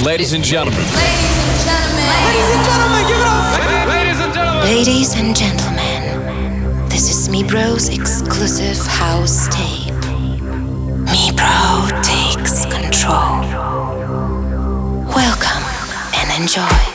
Ladies and gentlemen. Ladies and gentlemen. Ladies and gentlemen, give it up. Ladies and gentlemen. Ladies and gentlemen, this is Mibro's exclusive house tape. Mibro takes control. Welcome and enjoy.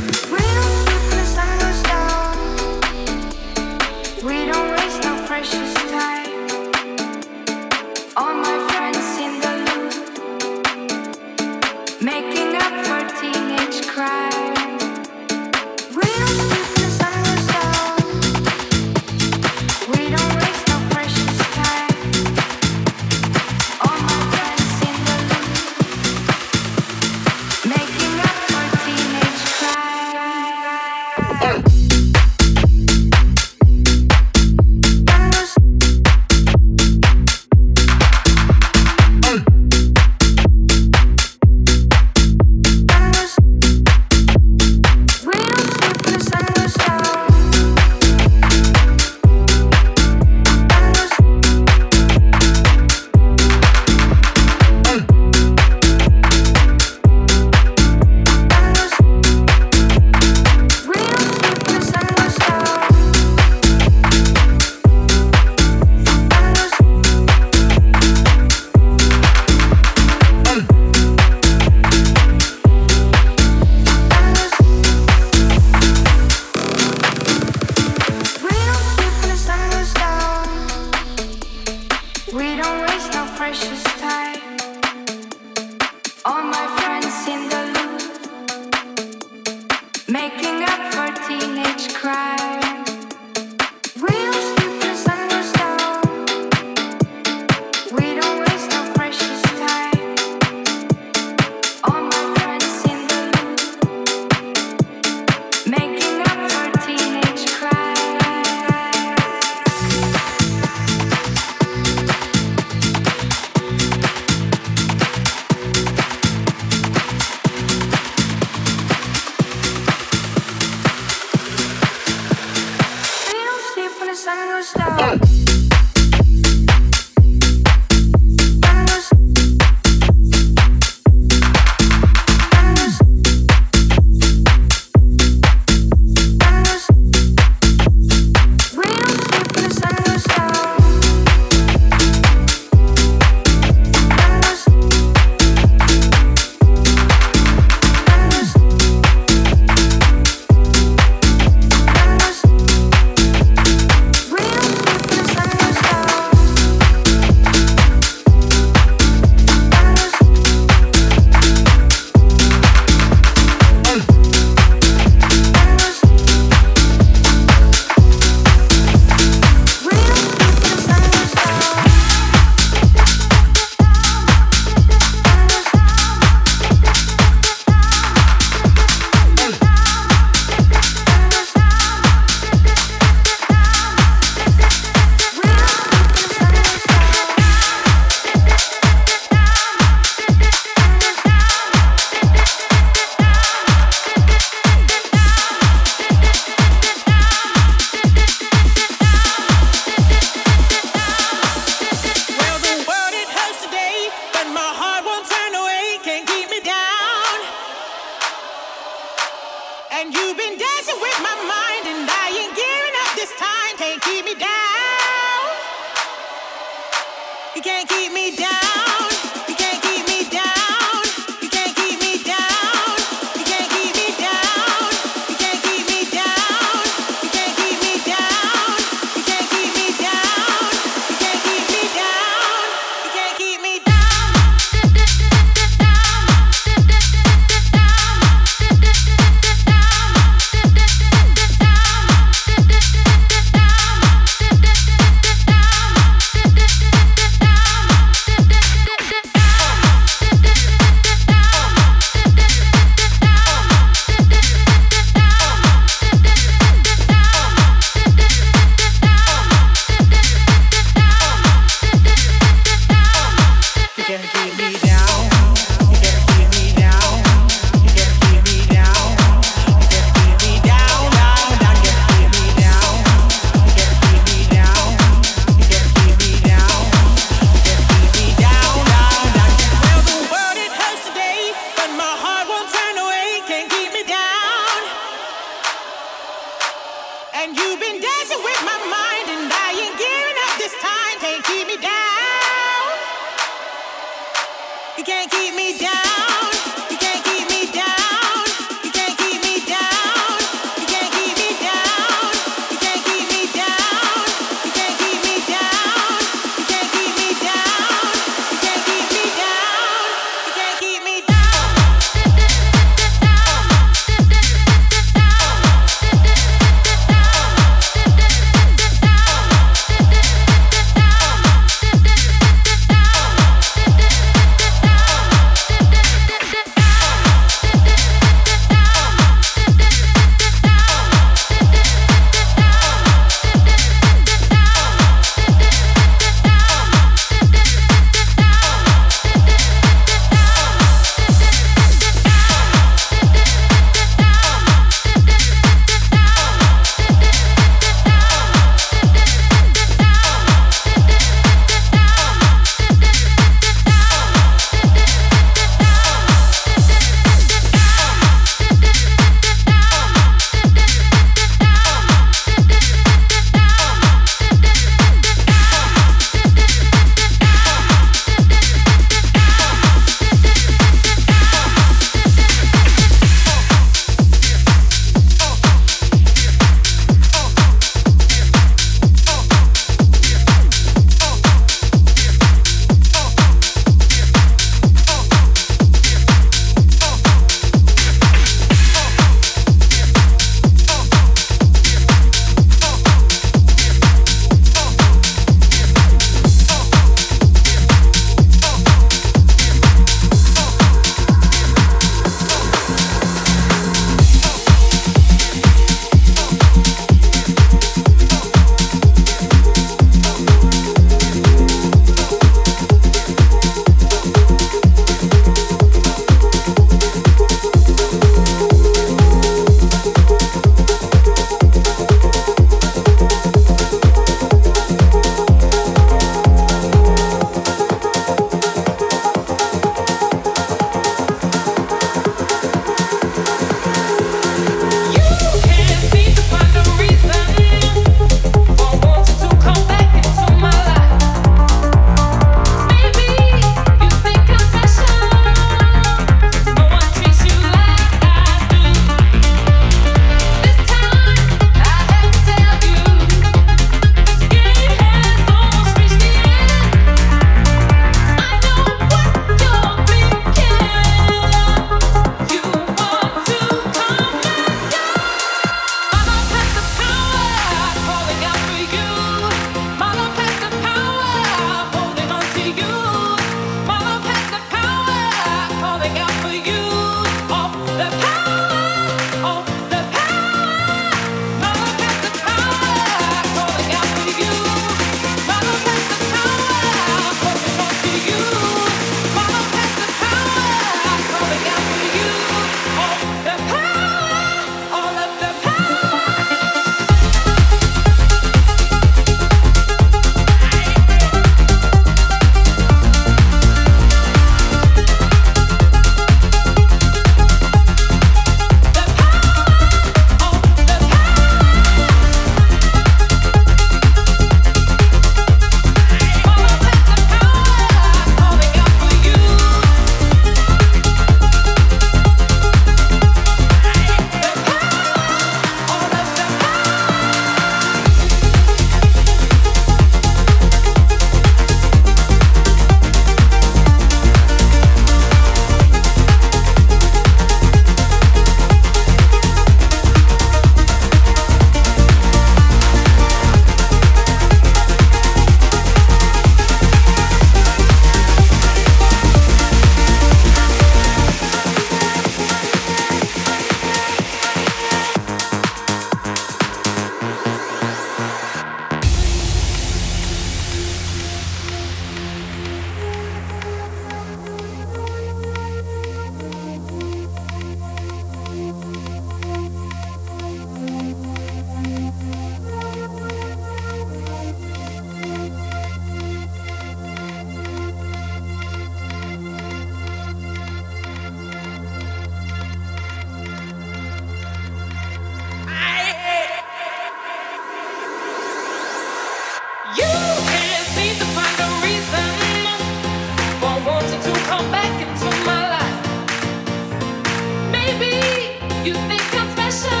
You think I'm special?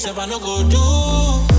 Say I no go do.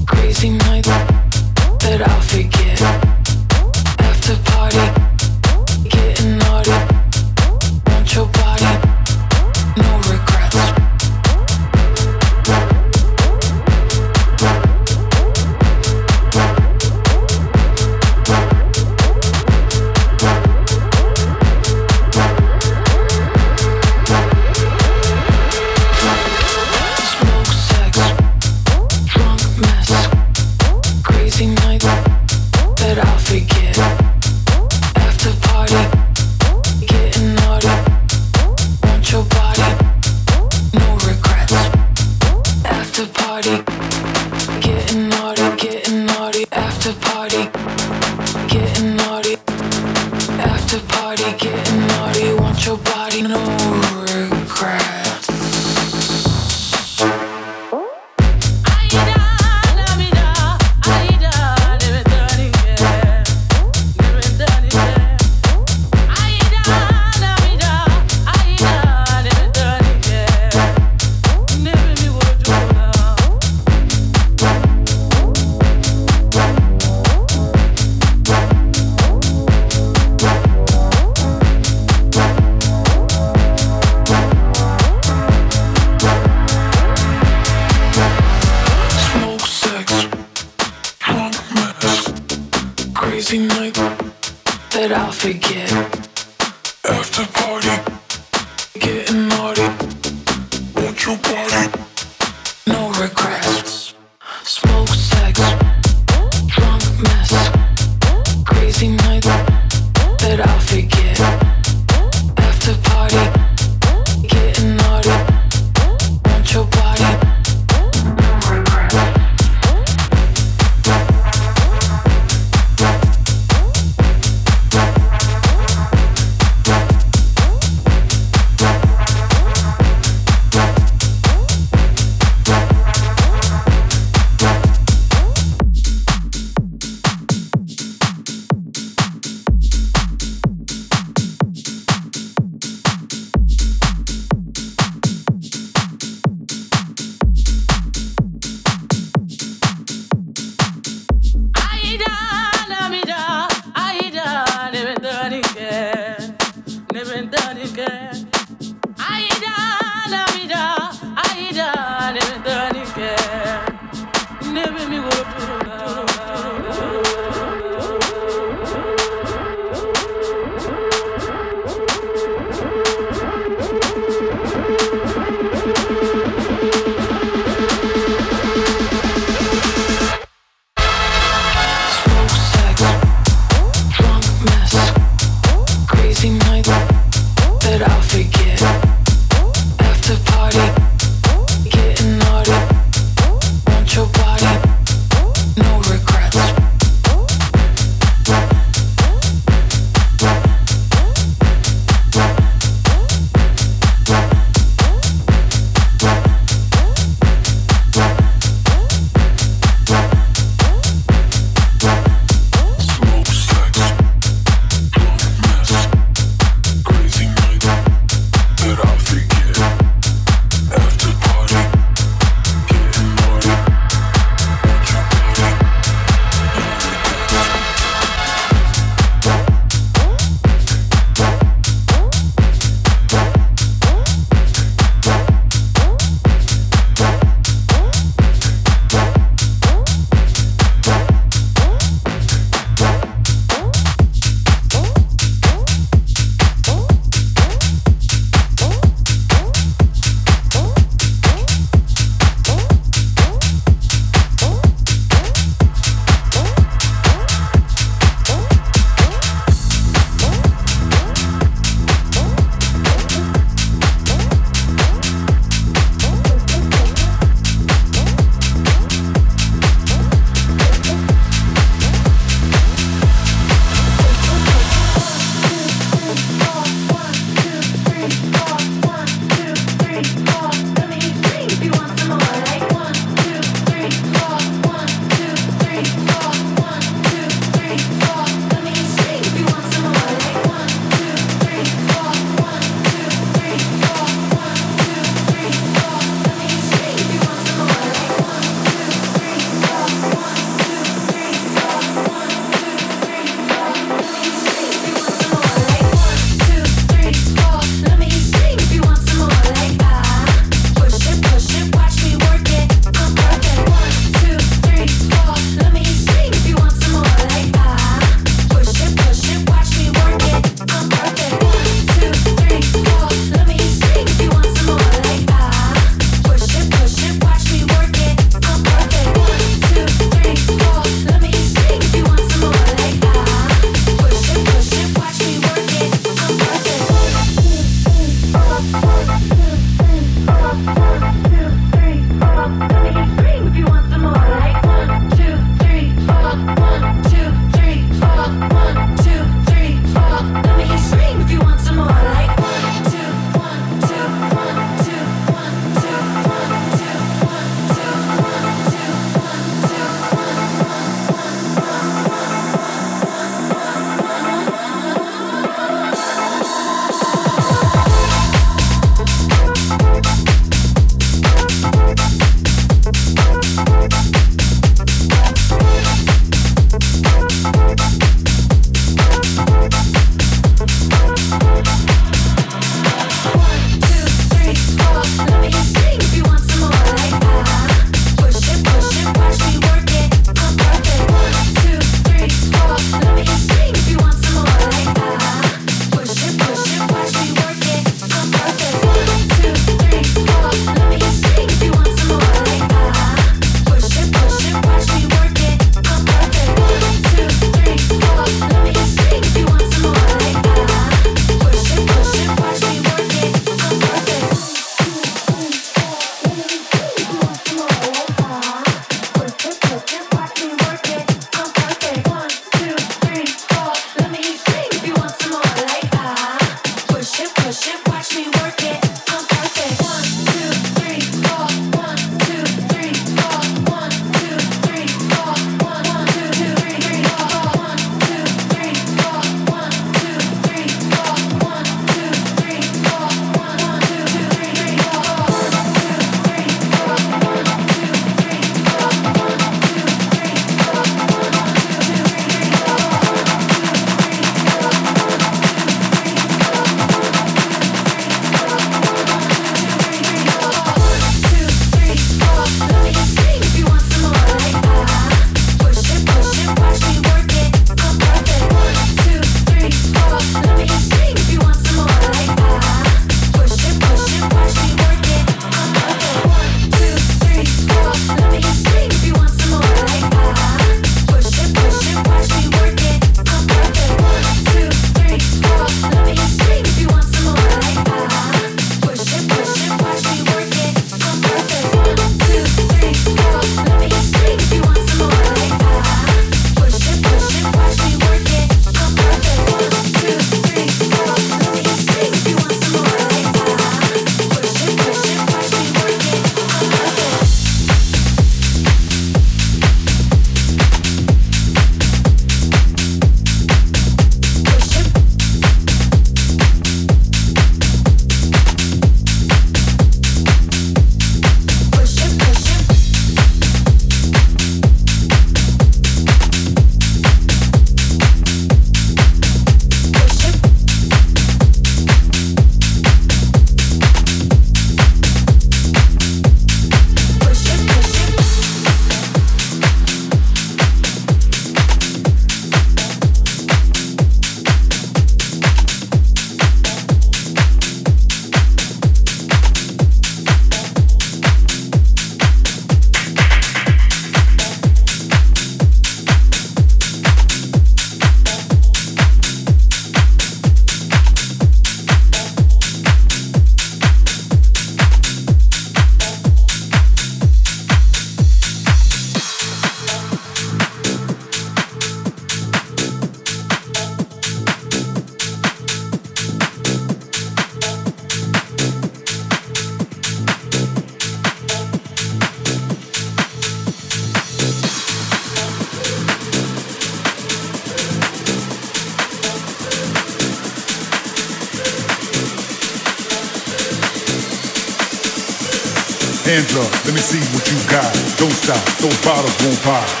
Bottles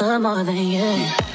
pop. more than you.